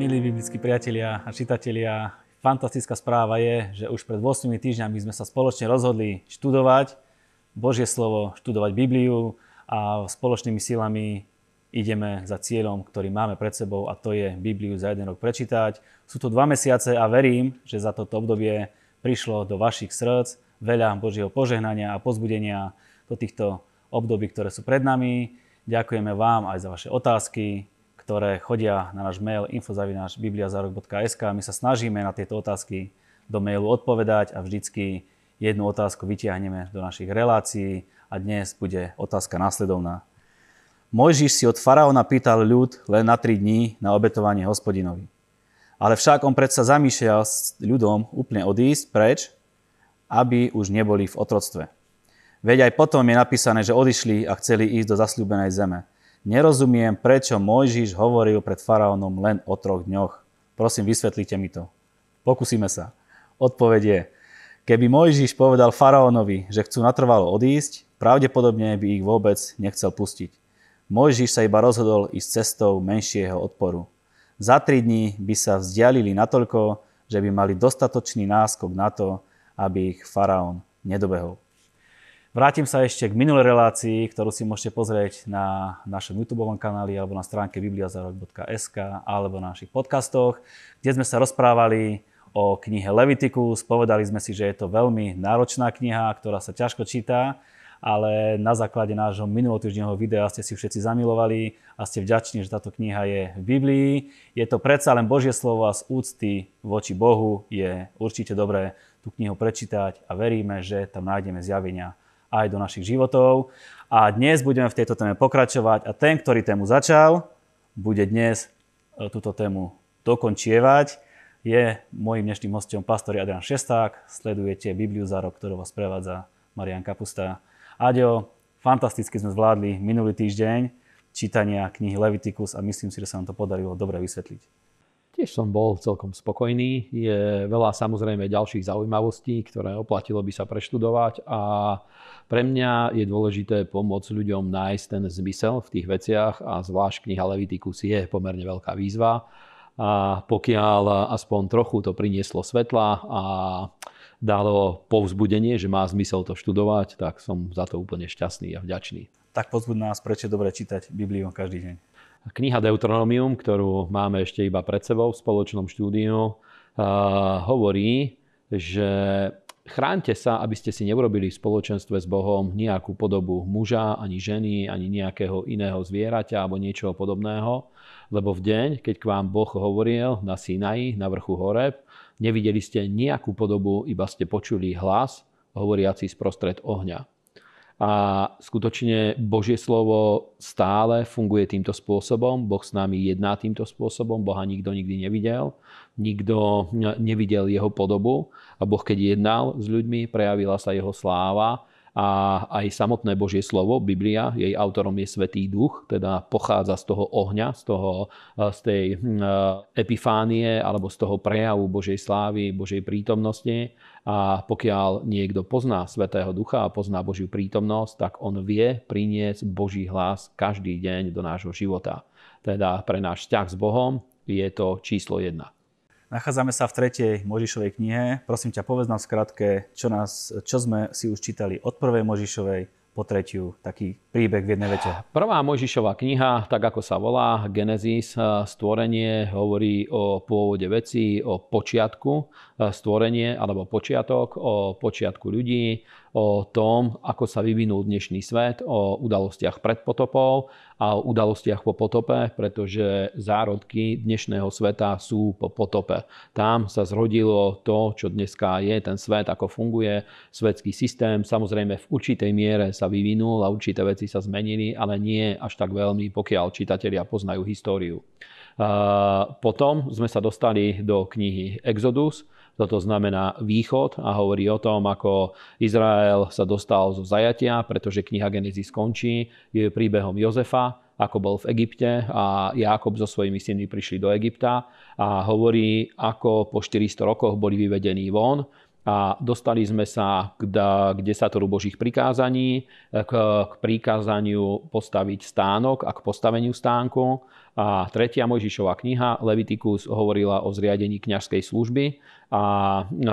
Milí biblickí priatelia a čitatelia, fantastická správa je, že už pred 8 týždňami sme sa spoločne rozhodli študovať Božie slovo, študovať Bibliu a spoločnými silami ideme za cieľom, ktorý máme pred sebou a to je Bibliu za jeden rok prečítať. Sú to dva mesiace a verím, že za toto obdobie prišlo do vašich srdc veľa Božieho požehnania a pozbudenia do týchto období, ktoré sú pred nami. Ďakujeme vám aj za vaše otázky, ktoré chodia na náš mail infozavináčbibliazarok.sk. My sa snažíme na tieto otázky do mailu odpovedať a vždycky jednu otázku vytiahneme do našich relácií a dnes bude otázka následovná. Mojžiš si od faraóna pýtal ľud len na tri dní na obetovanie hospodinovi. Ale však on predsa zamýšľal s ľudom úplne odísť preč, aby už neboli v otroctve. Veď aj potom je napísané, že odišli a chceli ísť do zasľúbenej zeme. Nerozumiem, prečo Mojžiš hovoril pred faraónom len o troch dňoch. Prosím, vysvetlite mi to. Pokúsime sa. Odpoveď je, keby Mojžiš povedal faraónovi, že chcú natrvalo odísť, pravdepodobne by ich vôbec nechcel pustiť. Mojžiš sa iba rozhodol ísť cestou menšieho odporu. Za tri dní by sa vzdialili natoľko, že by mali dostatočný náskok na to, aby ich faraón nedobehol. Vrátim sa ešte k minulej relácii, ktorú si môžete pozrieť na našom YouTube kanáli alebo na stránke bibliazarok.sk alebo na našich podcastoch, kde sme sa rozprávali o knihe Leviticus. Povedali sme si, že je to veľmi náročná kniha, ktorá sa ťažko číta, ale na základe nášho minulotýždňového videa ste si všetci zamilovali a ste vďační, že táto kniha je v Biblii. Je to predsa len Božie slovo a z úcty voči Bohu je určite dobré tú knihu prečítať a veríme, že tam nájdeme zjavenia aj do našich životov. A dnes budeme v tejto téme pokračovať a ten, ktorý tému začal, bude dnes e, túto tému dokončievať. Je môjim dnešným hostom pastor Adrian Šesták. Sledujete Bibliu za rok, ktorú vás prevádza Marian Kapusta. Aďo, fantasticky sme zvládli minulý týždeň čítania knihy Leviticus a myslím si, že sa nám to podarilo dobre vysvetliť. Tiež som bol celkom spokojný. Je veľa samozrejme ďalších zaujímavostí, ktoré oplatilo by sa preštudovať a pre mňa je dôležité pomôcť ľuďom nájsť ten zmysel v tých veciach a zvlášť kniha Leviticus je pomerne veľká výzva. A pokiaľ aspoň trochu to prinieslo svetla a dalo povzbudenie, že má zmysel to študovať, tak som za to úplne šťastný a vďačný. Tak pozbud nás, prečo dobre čítať Bibliu každý deň. Kniha Deuteronomium, ktorú máme ešte iba pred sebou v spoločnom štúdiu, hovorí, že chránte sa, aby ste si neurobili v spoločenstve s Bohom nejakú podobu muža, ani ženy, ani nejakého iného zvieraťa alebo niečoho podobného, lebo v deň, keď k vám Boh hovoril na Sinaji, na vrchu Horeb, nevideli ste nejakú podobu, iba ste počuli hlas hovoriaci sprostred ohňa. A skutočne Božie slovo stále funguje týmto spôsobom. Boh s nami jedná týmto spôsobom. Boha nikto nikdy nevidel. Nikto nevidel jeho podobu. A Boh, keď jednal s ľuďmi, prejavila sa jeho sláva a aj samotné Božie slovo, Biblia, jej autorom je Svetý duch, teda pochádza z toho ohňa, z, toho, z tej hm, epifánie alebo z toho prejavu Božej slávy, Božej prítomnosti. A pokiaľ niekto pozná Svetého ducha a pozná Božiu prítomnosť, tak on vie priniesť Boží hlas každý deň do nášho života. Teda pre náš vzťah s Bohom je to číslo jedna. Nachádzame sa v tretej Možišovej knihe. Prosím ťa, povedz nám skratke, čo, nás, čo sme si už čítali od prvej Možišovej po tretiu, taký príbeh v jednej vete. Prvá Možišová kniha, tak ako sa volá, Genesis, stvorenie, hovorí o pôvode veci, o počiatku stvorenie alebo počiatok, o počiatku ľudí, o tom, ako sa vyvinul dnešný svet, o udalostiach pred potopou a o udalostiach po potope, pretože zárodky dnešného sveta sú po potope. Tam sa zrodilo to, čo dneska je, ten svet, ako funguje, svetský systém. Samozrejme v určitej miere sa vyvinul a určité veci sa zmenili, ale nie až tak veľmi, pokiaľ čitatelia poznajú históriu. Potom sme sa dostali do knihy Exodus, toto znamená východ a hovorí o tom, ako Izrael sa dostal zo zajatia, pretože kniha Genesis skončí, je príbehom Jozefa, ako bol v Egypte a Jákob so svojimi synmi prišli do Egypta a hovorí, ako po 400 rokoch boli vyvedení von a dostali sme sa k, k desatoru Božích prikázaní, k, k prikázaniu postaviť stánok a k postaveniu stánku. A tretia Mojžišová kniha Leviticus hovorila o zriadení kňažskej služby a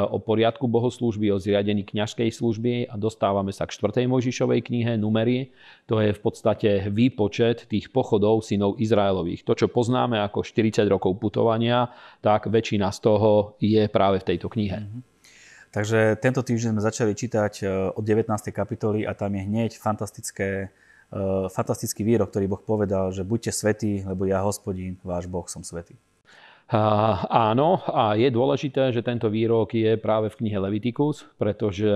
o poriadku bohoslúžby, o zriadení kňažskej služby a dostávame sa k štvrtej Mojžišovej knihe Numery. To je v podstate výpočet tých pochodov synov Izraelových. To, čo poznáme ako 40 rokov putovania, tak väčšina z toho je práve v tejto knihe. Mm-hmm. Takže tento týždeň sme začali čítať e, od 19. kapitoly a tam je hneď fantastické, e, fantastický výrok, ktorý Boh povedal, že buďte svetí, lebo ja, hospodín, váš Boh, som svetý. Uh, áno, a je dôležité, že tento výrok je práve v knihe Leviticus, pretože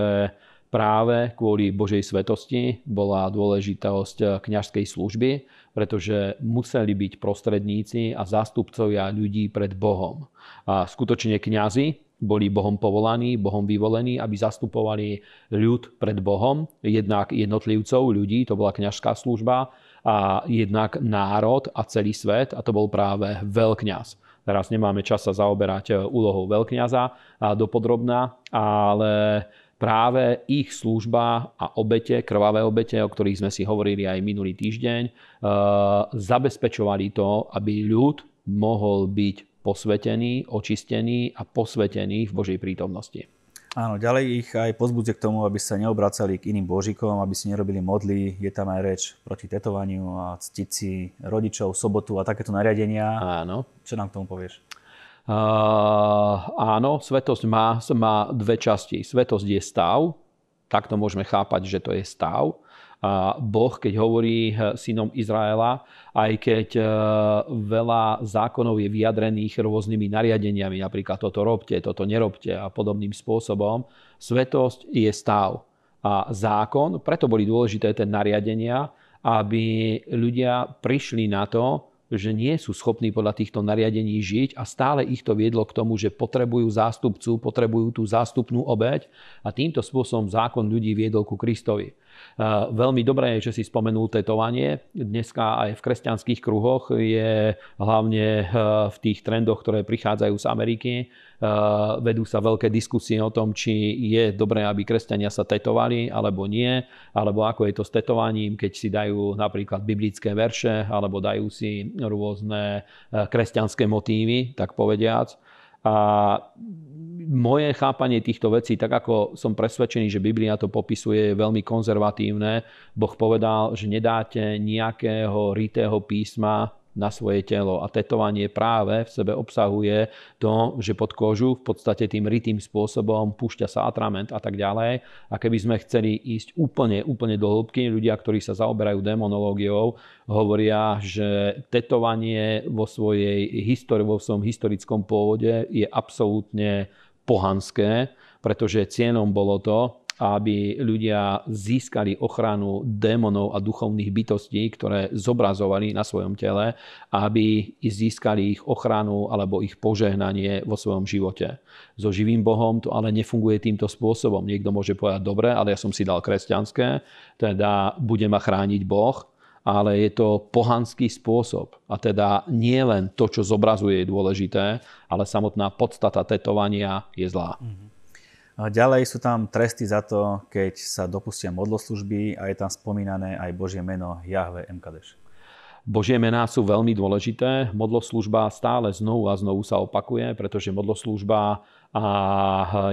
práve kvôli Božej svetosti bola dôležitosť kňažskej služby, pretože museli byť prostredníci a zástupcovia ľudí pred Bohom. A skutočne kňazi boli Bohom povolaní, Bohom vyvolení, aby zastupovali ľud pred Bohom, jednak jednotlivcov, ľudí, to bola kňažská služba, a jednak národ a celý svet, a to bol práve veľkňaz. Teraz nemáme čas sa zaoberať úlohou veľkňaza dopodrobná, ale práve ich služba a obete, krvavé obete, o ktorých sme si hovorili aj minulý týždeň, eh, zabezpečovali to, aby ľud mohol byť posvetený, očistený a posvetený v Božej prítomnosti. Áno, ďalej ich aj pozbudzuje k tomu, aby sa neobracali k iným božikom, aby si nerobili modly. Je tam aj reč proti tetovaniu a ctiť si rodičov, sobotu a takéto nariadenia. Áno. Čo nám k tomu povieš? Uh, áno, svetosť má, má dve časti. Svetosť je stav, takto môžeme chápať, že to je stav. Boh, keď hovorí eh, synom Izraela, aj keď eh, veľa zákonov je vyjadrených rôznymi nariadeniami, napríklad toto robte, toto nerobte a podobným spôsobom, svetosť je stav. A zákon, preto boli dôležité tie nariadenia, aby ľudia prišli na to, že nie sú schopní podľa týchto nariadení žiť a stále ich to viedlo k tomu, že potrebujú zástupcu, potrebujú tú zástupnú obeď a týmto spôsobom zákon ľudí viedol ku Kristovi. Veľmi dobré je, že si spomenul tetovanie. Dneska aj v kresťanských kruhoch je hlavne e, v tých trendoch, ktoré prichádzajú z Ameriky, e, vedú sa veľké diskusie o tom, či je dobré, aby kresťania sa tetovali alebo nie, alebo ako je to s tetovaním, keď si dajú napríklad biblické verše alebo dajú si rôzne e, kresťanské motívy, tak povediac. A moje chápanie týchto vecí, tak ako som presvedčený, že Biblia to popisuje, je veľmi konzervatívne. Boh povedal, že nedáte nejakého ritého písma na svoje telo. A tetovanie práve v sebe obsahuje to, že pod kožu v podstate tým rytým spôsobom púšťa sa atrament a tak ďalej. A keby sme chceli ísť úplne, úplne do hĺbky, ľudia, ktorí sa zaoberajú demonológiou, hovoria, že tetovanie vo, svojej histori- vo svojom historickom pôvode je absolútne pohanské, pretože cienom bolo to, aby ľudia získali ochranu démonov a duchovných bytostí, ktoré zobrazovali na svojom tele, aby získali ich ochranu alebo ich požehnanie vo svojom živote. So živým Bohom to ale nefunguje týmto spôsobom. Niekto môže povedať, dobre, ale ja som si dal kresťanské, teda bude ma chrániť Boh, ale je to pohanský spôsob. A teda nie len to, čo zobrazuje, je dôležité, ale samotná podstata tetovania je zlá. Mm-hmm. Ďalej sú tam tresty za to, keď sa dopustia modloslužby a je tam spomínané aj Božie meno Jahve Mkadeš. Božie mená sú veľmi dôležité. Modloslužba stále znovu a znovu sa opakuje, pretože modloslužba a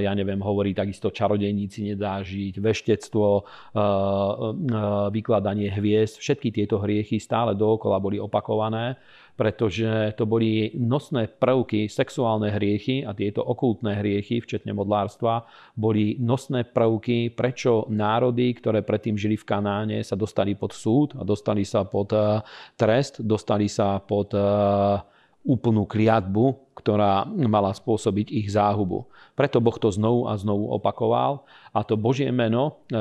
ja neviem, hovorí takisto čarodejníci nedá žiť, veštectvo, vykladanie hviezd. Všetky tieto hriechy stále dookola boli opakované pretože to boli nosné prvky, sexuálne hriechy a tieto okultné hriechy, včetne modlárstva, boli nosné prvky, prečo národy, ktoré predtým žili v Kanáne, sa dostali pod súd a dostali sa pod eh, trest, dostali sa pod eh, úplnú kliatbu, ktorá mala spôsobiť ich záhubu. Preto Boh to znovu a znovu opakoval a to Božie meno eh,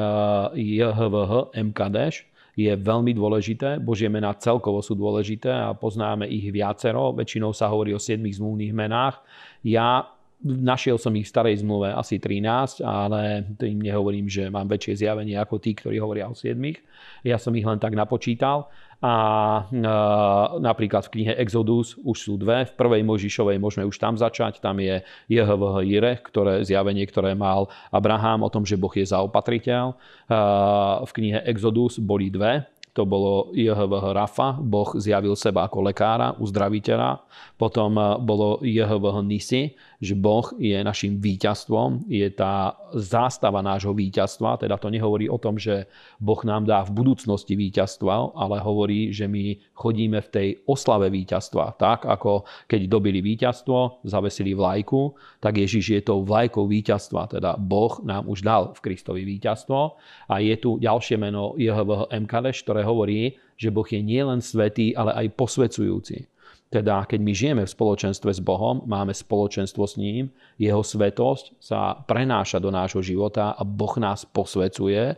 JHVH MKDŠ je veľmi dôležité. Božie mená celkovo sú dôležité a poznáme ich viacero. Väčšinou sa hovorí o siedmých zmluvných menách. Ja našiel som ich v starej zmluve asi 13, ale tým nehovorím, že mám väčšie zjavenie ako tí, ktorí hovoria o 7. Ja som ich len tak napočítal. A e, napríklad v knihe Exodus už sú dve. V prvej Možišovej môžeme už tam začať. Tam je JHVH Jire, ktoré, zjavenie, ktoré mal Abraham o tom, že Boh je zaopatriteľ. E, v knihe Exodus boli dve to bolo JHVH Rafa, Boh zjavil seba ako lekára, uzdraviteľa. Potom eh, bolo JHVH Nisi, že Boh je našim víťazstvom, je tá zástava nášho víťazstva, teda to nehovorí o tom, že Boh nám dá v budúcnosti víťazstva, ale hovorí, že my chodíme v tej oslave víťazstva. Tak ako keď dobili víťazstvo, zavesili vlajku, tak Ježiš je tou vlajkou víťazstva, teda Boh nám už dal v Kristovi víťazstvo. A je tu ďalšie meno JHVH MKDŠ, ktoré hovorí, že Boh je nielen svetý, ale aj posvecujúci. Teda keď my žijeme v spoločenstve s Bohom, máme spoločenstvo s ním, jeho svetosť sa prenáša do nášho života a Boh nás posvecuje,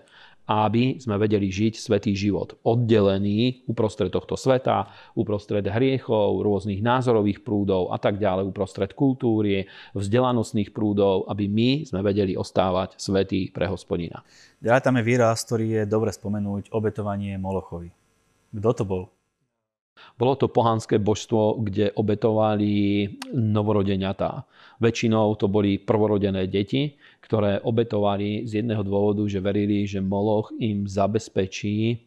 aby sme vedeli žiť svetý život. Oddelený uprostred tohto sveta, uprostred hriechov, rôznych názorových prúdov a tak ďalej, uprostred kultúry, vzdelanostných prúdov, aby my sme vedeli ostávať svetý pre hospodina. Ďalej tam je výraz, ktorý je dobre spomenúť, obetovanie Molochovi. Kto to bol? Bolo to pohanské božstvo, kde obetovali novorodeniatá. Väčšinou to boli prvorodené deti, ktoré obetovali z jedného dôvodu, že verili, že Moloch im zabezpečí,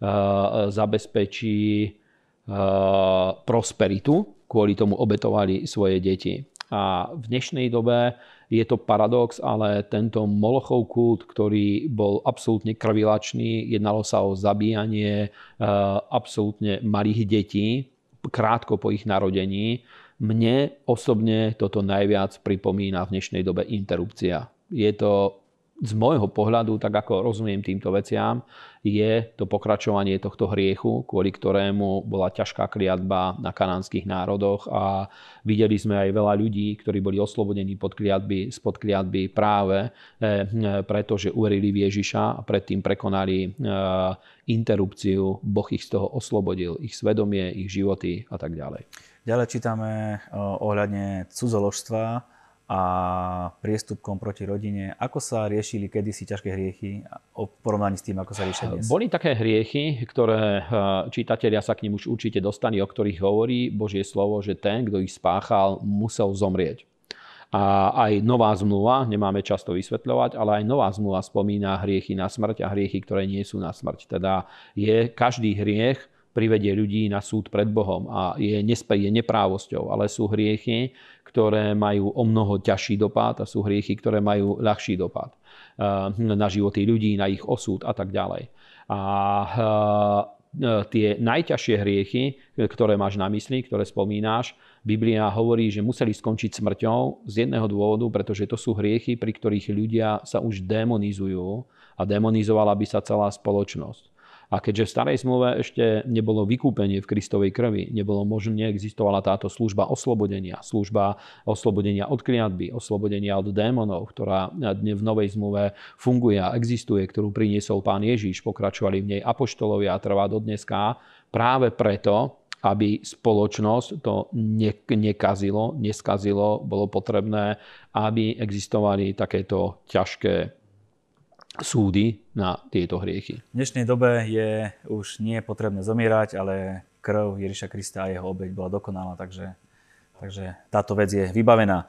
uh, zabezpečí uh, prosperitu, kvôli tomu obetovali svoje deti. A v dnešnej dobe je to paradox, ale tento Molochov kult, ktorý bol absolútne krvilačný, jednalo sa o zabíjanie eh, absolútne malých detí, krátko po ich narodení. Mne osobne toto najviac pripomína v dnešnej dobe interrupcia. Je to z môjho pohľadu, tak ako rozumiem týmto veciam, je to pokračovanie tohto hriechu, kvôli ktorému bola ťažká kliatba na kanánskych národoch a videli sme aj veľa ľudí, ktorí boli oslobodení pod kliatby, spod kliatby práve eh, preto, že uverili v Ježiša a predtým prekonali eh, interrupciu. Boh ich z toho oslobodil, ich svedomie, ich životy a tak ďalej. Ďalej čítame eh, ohľadne cudzoložstva, a priestupkom proti rodine. Ako sa riešili kedysi ťažké hriechy v porovnaní s tým, ako sa riešia dnes? Boli také hriechy, ktoré eh, čitatelia sa k ním už určite dostali, o ktorých hovorí Božie slovo, že ten, kto ich spáchal, musel zomrieť. A aj nová zmluva, nemáme často vysvetľovať, ale aj nová zmluva spomína hriechy na smrť a hriechy, ktoré nie sú na smrť. Teda je každý hriech, privedie ľudí na súd pred Bohom a je, je neprávosťou, ale sú hriechy, ktoré majú o mnoho ťažší dopad a sú hriechy, ktoré majú ľahší dopad eh, na životy ľudí, na ich osud a tak ďalej. A eh, tie najťažšie hriechy, ktoré máš na mysli, ktoré spomínáš, Biblia hovorí, že museli skončiť smrťou z jedného dôvodu, pretože to sú hriechy, pri ktorých ľudia sa už demonizujú a demonizovala by sa celá spoločnosť. A keďže v starej zmluve ešte nebolo vykúpenie v Kristovej krvi, nebolo možné, neexistovala táto služba oslobodenia, služba oslobodenia od kliatby, oslobodenia od démonov, ktorá dne v novej zmluve funguje a existuje, ktorú priniesol pán Ježiš, pokračovali v nej apoštolovia a trvá do dneska, práve preto, aby spoločnosť to nekazilo, neskazilo, bolo potrebné, aby existovali takéto ťažké súdy na tieto hriechy. V dnešnej dobe je už nie potrebné zomierať, ale krv Ježiša Krista a jeho obeď bola dokonalá, takže, takže táto vec je vybavená.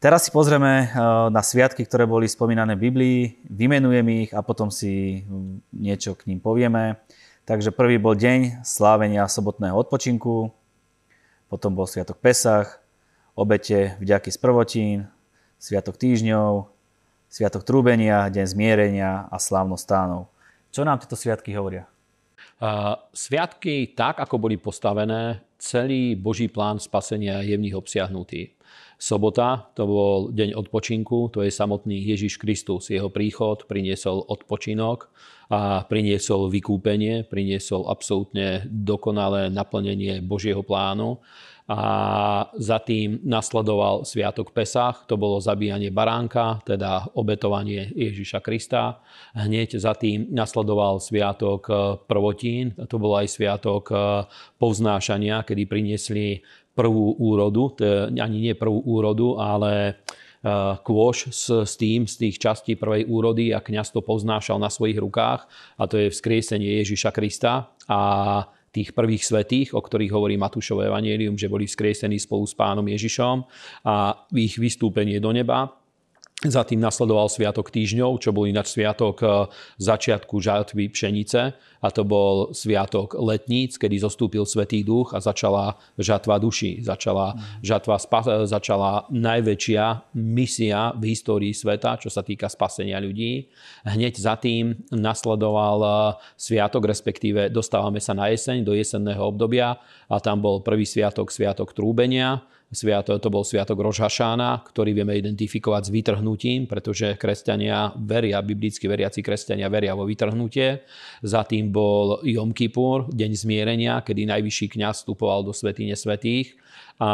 Teraz si pozrieme eh, na sviatky, ktoré boli spomínané v Biblii, vymenujem ich a potom si hm, niečo k ním povieme. Takže prvý bol deň slávenia sobotného odpočinku, potom bol Sviatok Pesach, obete vďaky z prvotín, Sviatok týždňov, Sviatok trúbenia, Deň zmierenia a slávnosť stánov. Čo nám tieto sviatky hovoria? Sviatky, tak ako boli postavené, celý Boží plán spasenia je v nich obsiahnutý. Sobota, to bol deň odpočinku, to je samotný Ježiš Kristus. Jeho príchod priniesol odpočinok a priniesol vykúpenie, priniesol absolútne dokonalé naplnenie Božieho plánu a za tým nasledoval Sviatok Pesach, to bolo zabíjanie baránka, teda obetovanie Ježiša Krista. Hneď za tým nasledoval Sviatok eh, prvotín, to bol aj Sviatok eh, povznášania, kedy priniesli prvú úrodu, ani nie prvú úrodu, ale kôž s, s tým, z tých častí prvej úrody a kniaz to poznášal na svojich rukách a to je vzkriesenie Ježiša Krista a tých prvých svetých, o ktorých hovorí Matúšové evanielium, že boli vzkriesení spolu s pánom Ježišom a ich vystúpenie do neba. Za tým nasledoval Sviatok týždňov, čo bol ináč Sviatok e, začiatku žatvy pšenice a to bol Sviatok letníc, kedy zostúpil Svetý duch a začala žatva duši. Začala, žatva, začala najväčšia misia v histórii sveta, čo sa týka spasenia ľudí. Hneď za tým nasledoval e, Sviatok, respektíve dostávame sa na jeseň, do jesenného obdobia a tam bol prvý Sviatok, Sviatok trúbenia, Sviato, to bol sviatok Rožhašána, ktorý vieme identifikovať s vytrhnutím, pretože kresťania veria, biblicky veriaci kresťania veria vo vytrhnutie. Za tým bol Jom Kippur, deň zmierenia, kedy najvyšší kňaz vstupoval do svetine svetých a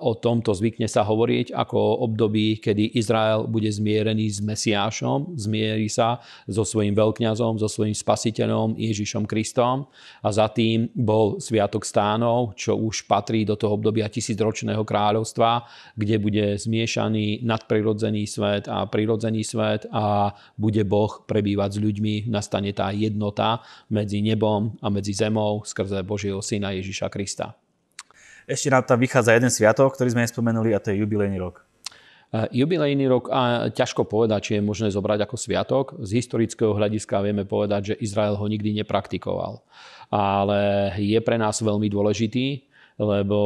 o tomto zvykne sa hovoriť ako o období, kedy Izrael bude zmierený s Mesiášom, zmierí sa so svojím veľkňazom, so svojím spasiteľom Ježišom Kristom a za tým bol Sviatok stánov, čo už patrí do toho obdobia tisícročného kráľovstva, kde bude zmiešaný nadprirodzený svet a prirodzený svet a bude Boh prebývať s ľuďmi, nastane tá jednota medzi nebom a medzi zemou skrze Božieho Syna Ježiša Krista. Ešte nám tam vychádza jeden sviatok, ktorý sme nespomenuli a to je jubilejný rok. E, jubilejný rok, a ťažko povedať, či je možné zobrať ako sviatok. Z historického hľadiska vieme povedať, že Izrael ho nikdy nepraktikoval. Ale je pre nás veľmi dôležitý, lebo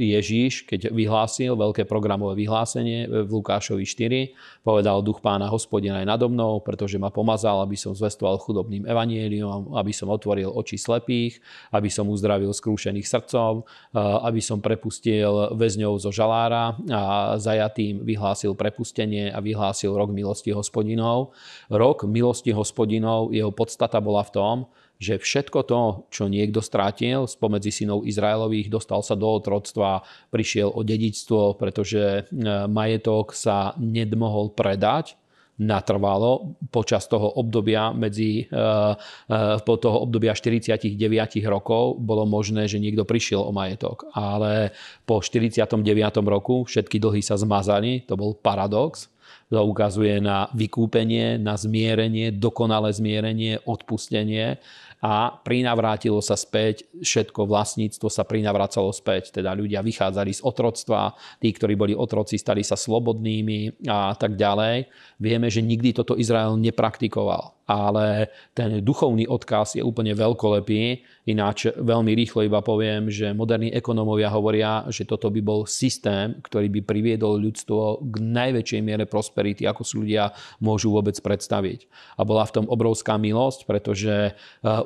eh, Ježíš, keď vyhlásil veľké programové vyhlásenie v Lukášovi 4, povedal duch pána hospodina aj nado mnou, pretože ma pomazal, aby som zvestoval chudobným evanielium, aby som otvoril oči slepých, aby som uzdravil skrúšených srdcov, eh, aby som prepustil väzňov zo žalára a zajatým vyhlásil prepustenie a vyhlásil rok milosti hospodinov. Rok milosti hospodinov, jeho podstata bola v tom, že všetko to, čo niekto strátil spomedzi synov Izraelových, dostal sa do otroctva, prišiel o dedičstvo, pretože e, majetok sa nedmohol predať, natrvalo počas toho obdobia medzi e, e, po toho obdobia 49 rokov bolo možné, že niekto prišiel o majetok. Ale po 49. roku všetky dlhy sa zmazali, to bol paradox. To ukazuje na vykúpenie, na zmierenie, dokonalé zmierenie, odpustenie a prinavrátilo sa späť, všetko vlastníctvo sa prinavracalo späť, teda ľudia vychádzali z otroctva, tí, ktorí boli otroci, stali sa slobodnými a tak ďalej. Vieme, že nikdy toto Izrael nepraktikoval ale ten duchovný odkaz je úplne veľkolepý. Ináč veľmi rýchlo iba poviem, že moderní ekonómovia hovoria, že toto by bol systém, ktorý by priviedol ľudstvo k najväčšej miere prosperity, ako si ľudia môžu vôbec predstaviť. A bola v tom obrovská milosť, pretože eh,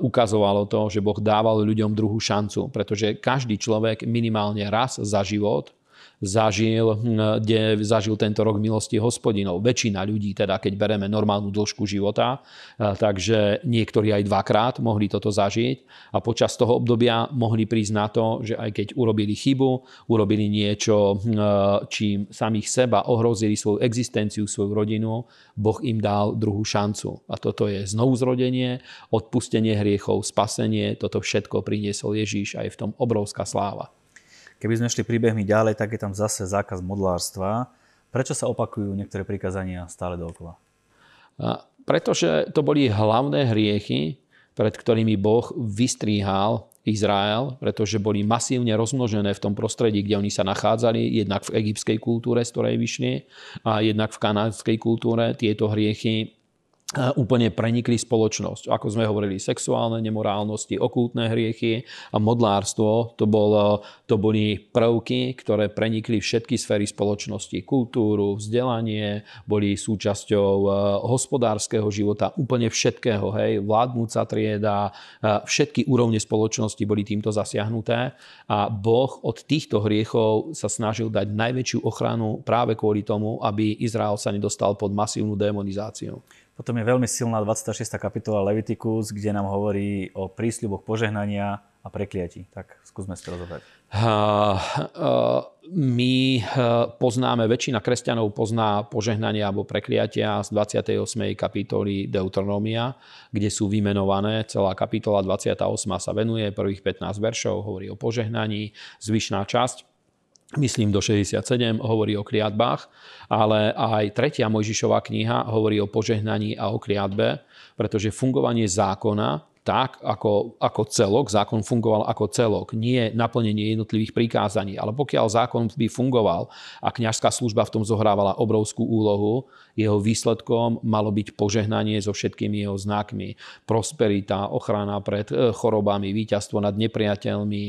ukazovalo to, že Boh dával ľuďom druhú šancu, pretože každý človek minimálne raz za život zažil, kde zažil tento rok milosti hospodinov. Väčšina ľudí, teda keď bereme normálnu dĺžku života, takže niektorí aj dvakrát mohli toto zažiť a počas toho obdobia mohli prísť na to, že aj keď urobili chybu, urobili niečo, čím samých seba ohrozili svoju existenciu, svoju rodinu, Boh im dal druhú šancu. A toto je znovuzrodenie, odpustenie hriechov, spasenie, toto všetko priniesol Ježíš a je v tom obrovská sláva. Keby sme šli príbehmi ďalej, tak je tam zase zákaz modlárstva. Prečo sa opakujú niektoré prikázania stále dookola? Pretože to boli hlavné hriechy, pred ktorými Boh vystríhal Izrael, pretože boli masívne rozmnožené v tom prostredí, kde oni sa nachádzali, jednak v egyptskej kultúre, z ktorej vyšli, a jednak v kanádskej kultúre. Tieto hriechy úplne prenikli spoločnosť. Ako sme hovorili, sexuálne nemorálnosti, okultné hriechy a modlárstvo, to, bol, to boli prvky, ktoré prenikli všetky sféry spoločnosti. Kultúru, vzdelanie, boli súčasťou e, hospodárskeho života, úplne všetkého. Hej, vládnúca trieda, e, všetky úrovne spoločnosti boli týmto zasiahnuté a Boh od týchto hriechov sa snažil dať najväčšiu ochranu práve kvôli tomu, aby Izrael sa nedostal pod masívnu demonizáciu. Potom je veľmi silná 26. kapitola Leviticus, kde nám hovorí o prísľuboch požehnania a prekliatí. Tak skúsme si to rozobrať. My poznáme, väčšina kresťanov pozná požehnanie alebo prekliatia z 28. kapitoly Deuteronomia, kde sú vymenované. Celá kapitola 28 sa venuje, prvých 15 veršov hovorí o požehnaní, zvyšná časť myslím do 67, hovorí o kliatbách, ale aj tretia Mojžišová kniha hovorí o požehnaní a o kliatbe, pretože fungovanie zákona tak, ako, ako celok, zákon fungoval ako celok, nie naplnenie jednotlivých prikázaní. Ale pokiaľ zákon by fungoval a kňažská služba v tom zohrávala obrovskú úlohu, jeho výsledkom malo byť požehnanie so všetkými jeho znakmi. Prosperita, ochrana pred e, chorobami, víťazstvo nad nepriateľmi,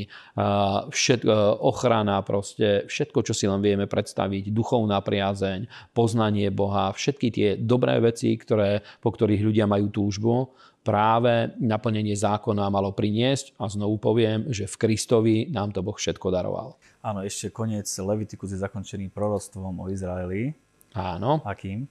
všet, e, ochrana, proste všetko, čo si len vieme predstaviť, duchovná priazeň, poznanie Boha, všetky tie dobré veci, ktoré, po ktorých ľudia majú túžbu, práve naplnenie zákona malo priniesť a znovu poviem, že v Kristovi nám to Boh všetko daroval. Áno, ešte koniec Levitikus je zakončený proroctvom o Izraeli. Áno. Akým?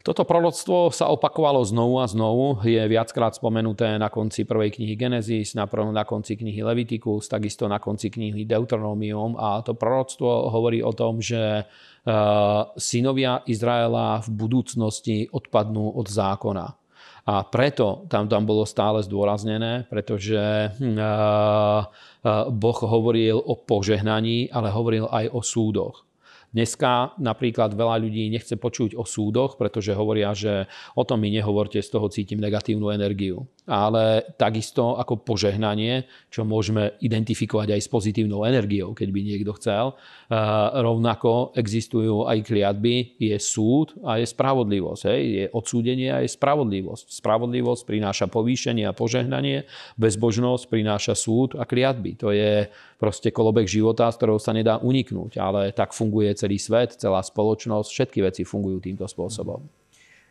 Toto proroctvo sa opakovalo znovu a znovu. Je viackrát spomenuté na konci prvej knihy Genesis, na, na konci knihy Leviticus, takisto na konci knihy Deuteronomium. A to proroctvo hovorí o tom, že uh, synovia Izraela v budúcnosti odpadnú od zákona. A preto tam, tam bolo stále zdôraznené, pretože hm, Boh hovoril o požehnaní, ale hovoril aj o súdoch. Dneska napríklad veľa ľudí nechce počuť o súdoch, pretože hovoria, že o tom mi nehovorte, z toho cítim negatívnu energiu. Ale takisto ako požehnanie, čo môžeme identifikovať aj s pozitívnou energiou, keď by niekto chcel, rovnako existujú aj kliatby, je súd a je spravodlivosť. Hej. Je odsúdenie a je spravodlivosť. Spravodlivosť prináša povýšenie a požehnanie, bezbožnosť prináša súd a kliatby. To je proste kolobek života, z ktorého sa nedá uniknúť, ale tak funguje celý svet, celá spoločnosť, všetky veci fungujú týmto spôsobom.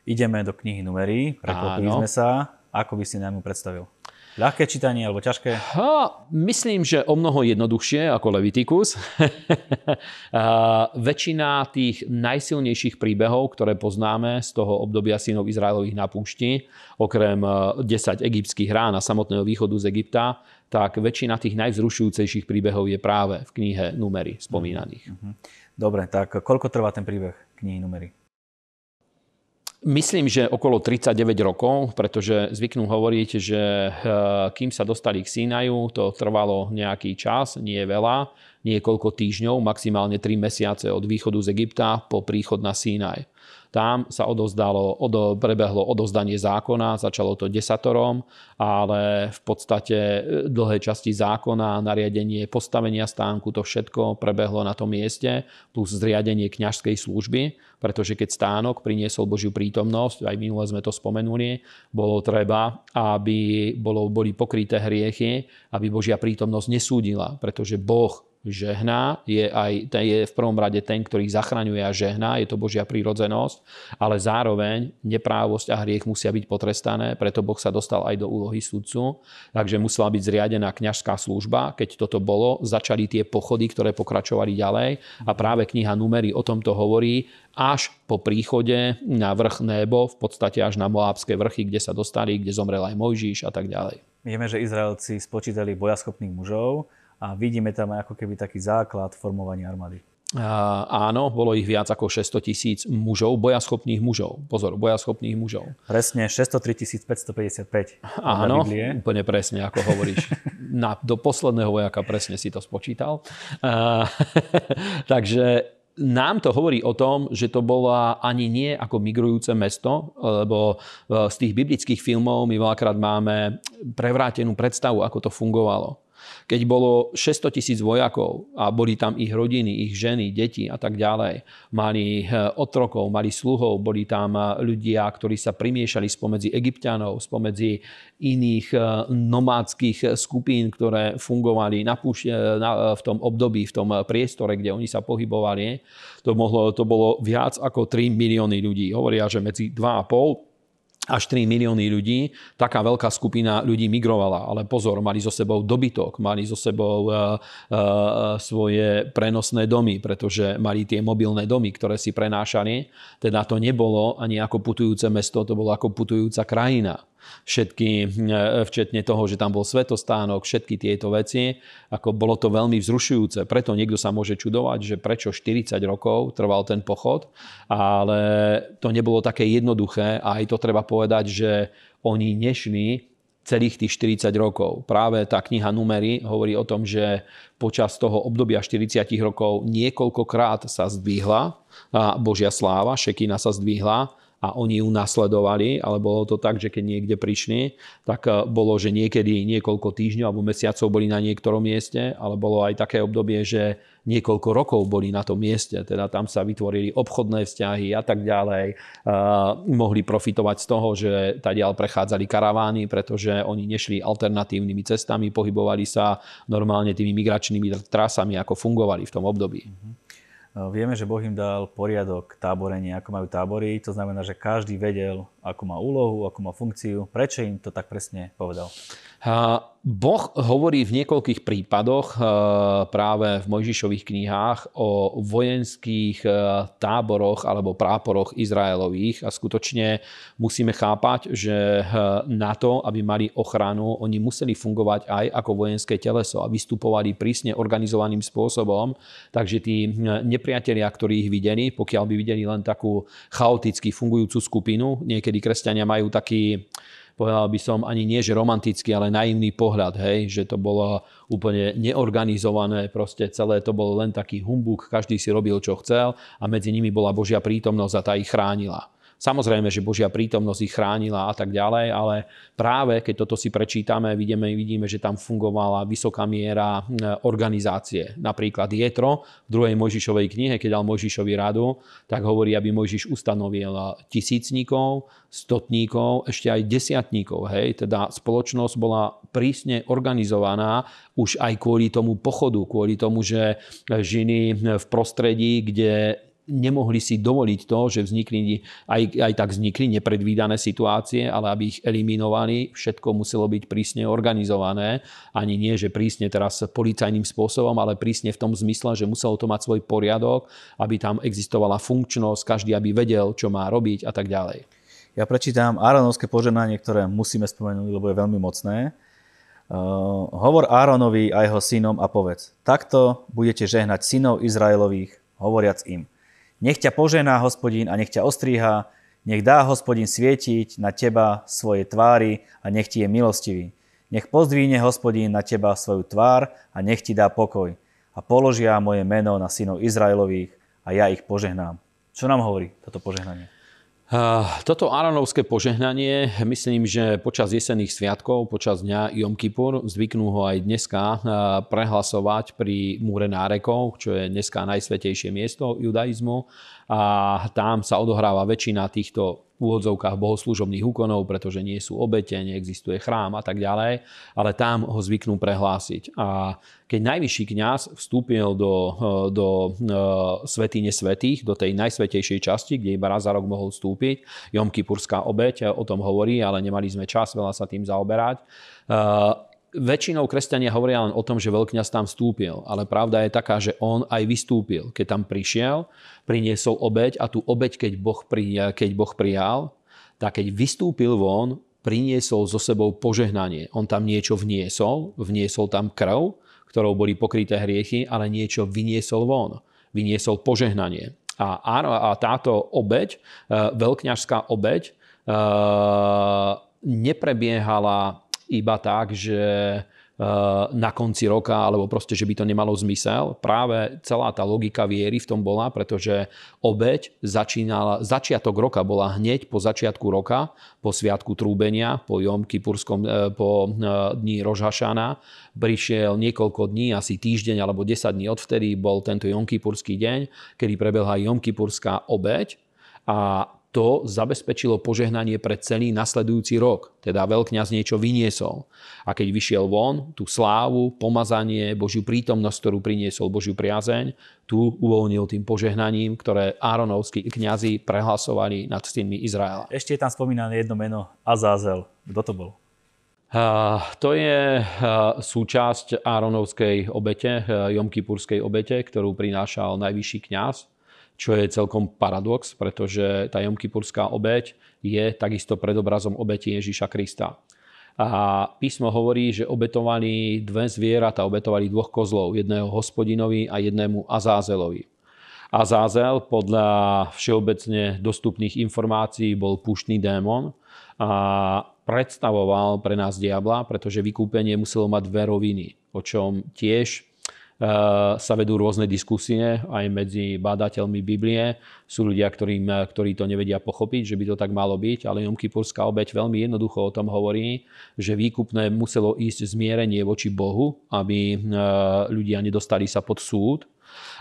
Ideme do knihy numerí, preklopili sme sa. Ako by si nám ju predstavil? Ľahké čítanie alebo ťažké? Ha, myslím, že o mnoho jednoduchšie ako Leviticus. väčšina tých najsilnejších príbehov, ktoré poznáme z toho obdobia synov Izraelových na púšti, okrem 10 e, egyptských rán a samotného východu z Egypta, tak väčšina tých najvzrušujúcejších príbehov je práve v knihe Numery spomínaných. Mhm. Dobre, tak koľko trvá ten príbeh knihy Numery? Myslím, že okolo 39 rokov, pretože zvyknú hovoriť, že eh, kým sa dostali k Sinaju, to trvalo nejaký čas, nie veľa, niekoľko týždňov, maximálne 3 mesiace od východu z Egypta po príchod na Sinaj. Tam sa odozdalo, odo, prebehlo odozdanie zákona, začalo to desatorom, ale v podstate e, dlhé časti zákona, nariadenie postavenia stánku, to všetko prebehlo na tom mieste, plus zriadenie kňažskej služby, pretože keď stánok priniesol Božiu prítomnosť, aj minule sme to spomenuli, bolo treba, aby bolo, boli pokryté hriechy, aby Božia prítomnosť nesúdila, pretože Boh žehná, je, aj, je v prvom rade ten, ktorý zachraňuje a žehná, je to Božia prírodzenosť, ale zároveň neprávosť a hriech musia byť potrestané, preto Boh sa dostal aj do úlohy sudcu, takže musela byť zriadená kňažská služba. Keď toto bolo, začali tie pochody, ktoré pokračovali ďalej a práve kniha Numery o tomto hovorí, až po príchode na vrch Nebo, v podstate až na Moábske vrchy, kde sa dostali, kde zomrel aj Mojžiš a tak ďalej. Vieme, že Izraelci spočítali bojaschopných mužov, a vidíme tam ako keby taký základ formovania armády. Uh, áno, bolo ich viac ako 600 tisíc mužov, bojaschopných mužov. Pozor, bojaschopných mužov. Presne 603 555. Áno, úplne presne, ako hovoríš. Na, do posledného vojaka presne si to spočítal. Uh, takže nám to hovorí o tom, že to bola ani nie ako migrujúce mesto, lebo z tých biblických filmov my veľakrát máme prevrátenú predstavu, ako to fungovalo keď bolo 600 tisíc vojakov a boli tam ich rodiny, ich ženy, deti a tak ďalej, mali eh, otrokov, mali sluhov, boli tam eh, ľudia, ktorí sa primiešali spomedzi egyptianov, spomedzi iných eh, nomádskych skupín, ktoré fungovali na púš- na, v tom období, v tom priestore, kde oni sa pohybovali. To, mohlo, to bolo viac ako 3 milióny ľudí. Hovoria, že medzi 2,5 až 3 milióny ľudí, taká veľká skupina ľudí migrovala. Ale pozor, mali so sebou dobytok, mali so sebou uh, uh, svoje prenosné domy, pretože mali tie mobilné domy, ktoré si prenášali. Teda to nebolo ani ako putujúce mesto, to bolo ako putujúca krajina všetky, e, včetne toho, že tam bol svetostánok, všetky tieto veci. Ako bolo to veľmi vzrušujúce. Preto niekto sa môže čudovať, že prečo 40 rokov trval ten pochod, ale to nebolo také jednoduché a aj to treba povedať, že oni nešli celých tých 40 rokov. Práve tá kniha Numery hovorí o tom, že počas toho obdobia 40 rokov niekoľkokrát sa zdvihla Božia sláva, Šekina sa zdvihla a oni ju nasledovali, ale bolo to tak, že keď niekde prišli, tak eh, bolo, že niekedy niekoľko týždňov alebo mesiacov boli na niektorom mieste, ale bolo aj také obdobie, že niekoľko rokov boli na tom mieste, teda tam sa vytvorili obchodné vzťahy a tak ďalej. Uh, mohli profitovať z toho, že tadiaľ prechádzali karavány, pretože oni nešli alternatívnymi cestami, pohybovali sa normálne tými migračnými trasami, ako fungovali v tom období. Mm-hmm. Vieme, že Boh im dal poriadok táborenie, ako majú tábory. To znamená, že každý vedel, akú má úlohu, akú má funkciu. Prečo im to tak presne povedal? Boh hovorí v niekoľkých prípadoch práve v Mojžišových knihách o vojenských táboroch alebo práporoch Izraelových. A skutočne musíme chápať, že na to, aby mali ochranu, oni museli fungovať aj ako vojenské teleso a vystupovali prísne organizovaným spôsobom, takže tí nepriatelia, ktorí ich videli, pokiaľ by videli len takú chaoticky fungujúcu skupinu, niekedy kresťania majú taký povedal by som ani nie, že romantický, ale naivný pohľad, hej, že to bolo úplne neorganizované, proste celé to bolo len taký humbuk, každý si robil, čo chcel a medzi nimi bola Božia prítomnosť a tá ich chránila. Samozrejme, že Božia prítomnosť ich chránila a tak ďalej, ale práve keď toto si prečítame, vidíme, vidíme že tam fungovala vysoká miera organizácie. Napríklad Jetro v druhej Mojžišovej knihe, keď dal Mojžišovi radu, tak hovorí, aby Mojžiš ustanovil tisícníkov, stotníkov, ešte aj desiatníkov. Hej? Teda spoločnosť bola prísne organizovaná už aj kvôli tomu pochodu, kvôli tomu, že žiny v prostredí, kde nemohli si dovoliť to, že vznikli, aj, aj tak vznikli nepredvídané situácie, ale aby ich eliminovali, všetko muselo byť prísne organizované. Ani nie, že prísne teraz policajným spôsobom, ale prísne v tom zmysle, že muselo to mať svoj poriadok, aby tam existovala funkčnosť, každý aby vedel, čo má robiť a tak ďalej. Ja prečítam Áronovské poženanie, ktoré musíme spomenúť, lebo je veľmi mocné. Uh, hovor Áronovi a jeho synom a povedz, takto budete žehnať synov Izraelových, hovoriac im. Nech ťa požená hospodín a nech ťa ostríha, nech dá hospodín svietiť na teba svoje tvári a nech ti je milostivý. Nech pozdvíne hospodín na teba svoju tvár a nech ti dá pokoj. A položia moje meno na synov Izraelových a ja ich požehnám. Čo nám hovorí toto požehnanie? Toto Áronovské požehnanie, myslím, že počas jesenných sviatkov, počas dňa Jom Kippur, zvyknú ho aj dneska prehlasovať pri múre nárekov, čo je dneska najsvetejšie miesto judaizmu. A tam sa odohráva väčšina týchto úvodzovkách bohoslúžobných úkonov, pretože nie sú obete, neexistuje chrám a tak ďalej, ale tam ho zvyknú prehlásiť. A keď najvyšší kňaz vstúpil do, do e, svetine svetých, do tej najsvetejšej časti, kde iba raz za rok mohol vstúpiť, Jom Kipurská obeť o tom hovorí, ale nemali sme čas veľa sa tým zaoberať e, väčšinou kresťania hovoria len o tom, že veľkňaz tam vstúpil, ale pravda je taká, že on aj vystúpil. Keď tam prišiel, priniesol obeď a tú obeď, keď Boh, prijal, keď boh prijal, tak keď vystúpil von, priniesol so sebou požehnanie. On tam niečo vniesol, vniesol tam krv, ktorou boli pokryté hriechy, ale niečo vyniesol von. Vyniesol požehnanie. A, a táto obeď, e, veľkňažská obeď, e, neprebiehala iba tak, že eh, na konci roka, alebo proste, že by to nemalo zmysel. Práve celá tá logika viery v tom bola, pretože obeď začínala, začiatok roka bola hneď po začiatku roka, po sviatku trúbenia, po Jom Kipurskom, eh, po eh, dní Rožhašana. Prišiel niekoľko dní, asi týždeň alebo 10 dní odvtedy bol tento Jom Kipurský deň, kedy prebehla Jom Kipurská obeď a to zabezpečilo požehnanie pre celý nasledujúci rok. Teda veľkňaz niečo vyniesol. A keď vyšiel von, tú slávu, pomazanie, Božiu prítomnosť, ktorú priniesol Božiu priazeň, tu uvoľnil tým požehnaním, ktoré Áronovskí kňazi prehlasovali nad synmi Izraela. Ešte je tam spomínané jedno meno, Azázel. Kto to bol? To je súčasť Áronovskej obete, Jomkipurskej obete, ktorú prinášal najvyšší kňaz čo je celkom paradox, pretože tá Jomkypurská obeď je takisto predobrazom obeti Ježíša Krista. A písmo hovorí, že obetovali dve zvieratá, obetovali dvoch kozlov, jedného hospodinovi a jednému Azázelovi. Azázel podľa všeobecne dostupných informácií bol púštny démon a predstavoval pre nás diabla, pretože vykúpenie muselo mať dve roviny, o čom tiež sa vedú rôzne diskusie aj medzi bádateľmi Biblie. Sú ľudia, ktorým, eh, ktorí to nevedia pochopiť, že by to tak malo byť, ale Jom Kipurská obeď veľmi jednoducho o tom hovorí, že výkupné muselo ísť zmierenie voči Bohu, aby eh, ľudia nedostali sa pod súd,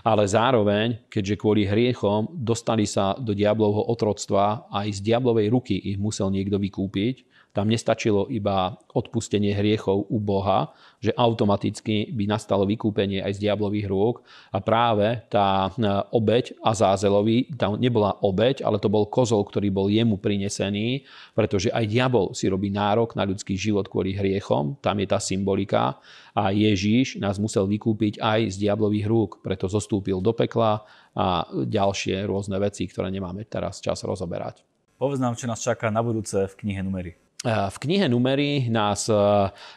ale zároveň, keďže kvôli hriechom dostali sa do diablovho otroctva, aj z diablovej ruky ich musel niekto vykúpiť, tam nestačilo iba odpustenie hriechov u Boha, že automaticky by nastalo vykúpenie aj z diablových rúk. A práve tá e, obeď Azázelovi, tam nebola obeď, ale to bol kozol, ktorý bol jemu prinesený, pretože aj diabol si robí nárok na ľudský život kvôli hriechom. Tam je tá symbolika. A Ježíš nás musel vykúpiť aj z diablových rúk, preto zostúpil do pekla a ďalšie rôzne veci, ktoré nemáme teraz čas rozoberať. Povedz nám, čo nás čaká na budúce v knihe Numery. V knihe Numery nás e,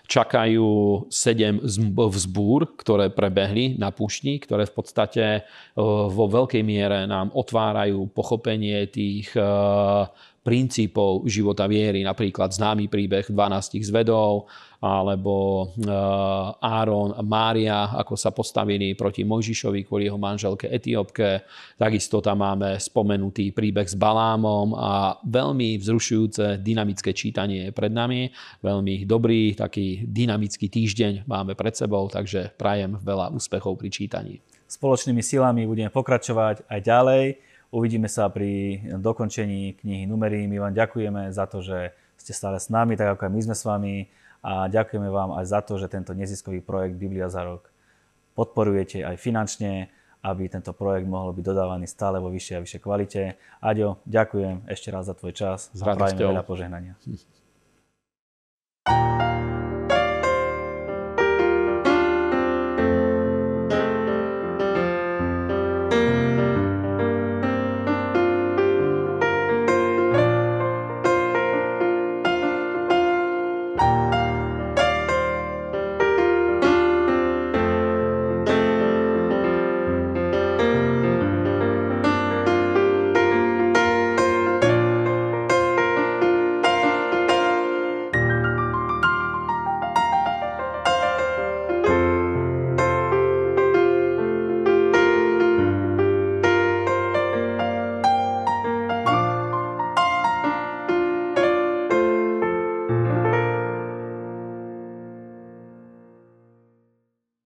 čakajú sedem vzbúr, ktoré prebehli na púšti, ktoré v podstate e, vo veľkej miere nám otvárajú pochopenie tých e, princípov života viery, napríklad známy príbeh 12 zvedov, alebo eh, Áron a Mária, ako sa postavili proti Mojžišovi kvôli jeho manželke Etiópke. Takisto tam máme spomenutý príbeh s Balámom a veľmi vzrušujúce dynamické čítanie je pred nami. Veľmi dobrý, taký dynamický týždeň máme pred sebou, takže prajem veľa úspechov pri čítaní. Spoločnými silami budeme pokračovať aj ďalej. Uvidíme sa pri dokončení knihy Numery. My vám ďakujeme za to, že ste stále s nami, tak ako aj my sme s vami a ďakujeme vám aj za to, že tento neziskový projekt Biblia za rok podporujete aj finančne, aby tento projekt mohol byť dodávaný stále vo vyššej a vyššej kvalite. Aďo, ďakujem ešte raz za tvoj čas a prajeme veľa požehnania. Hm.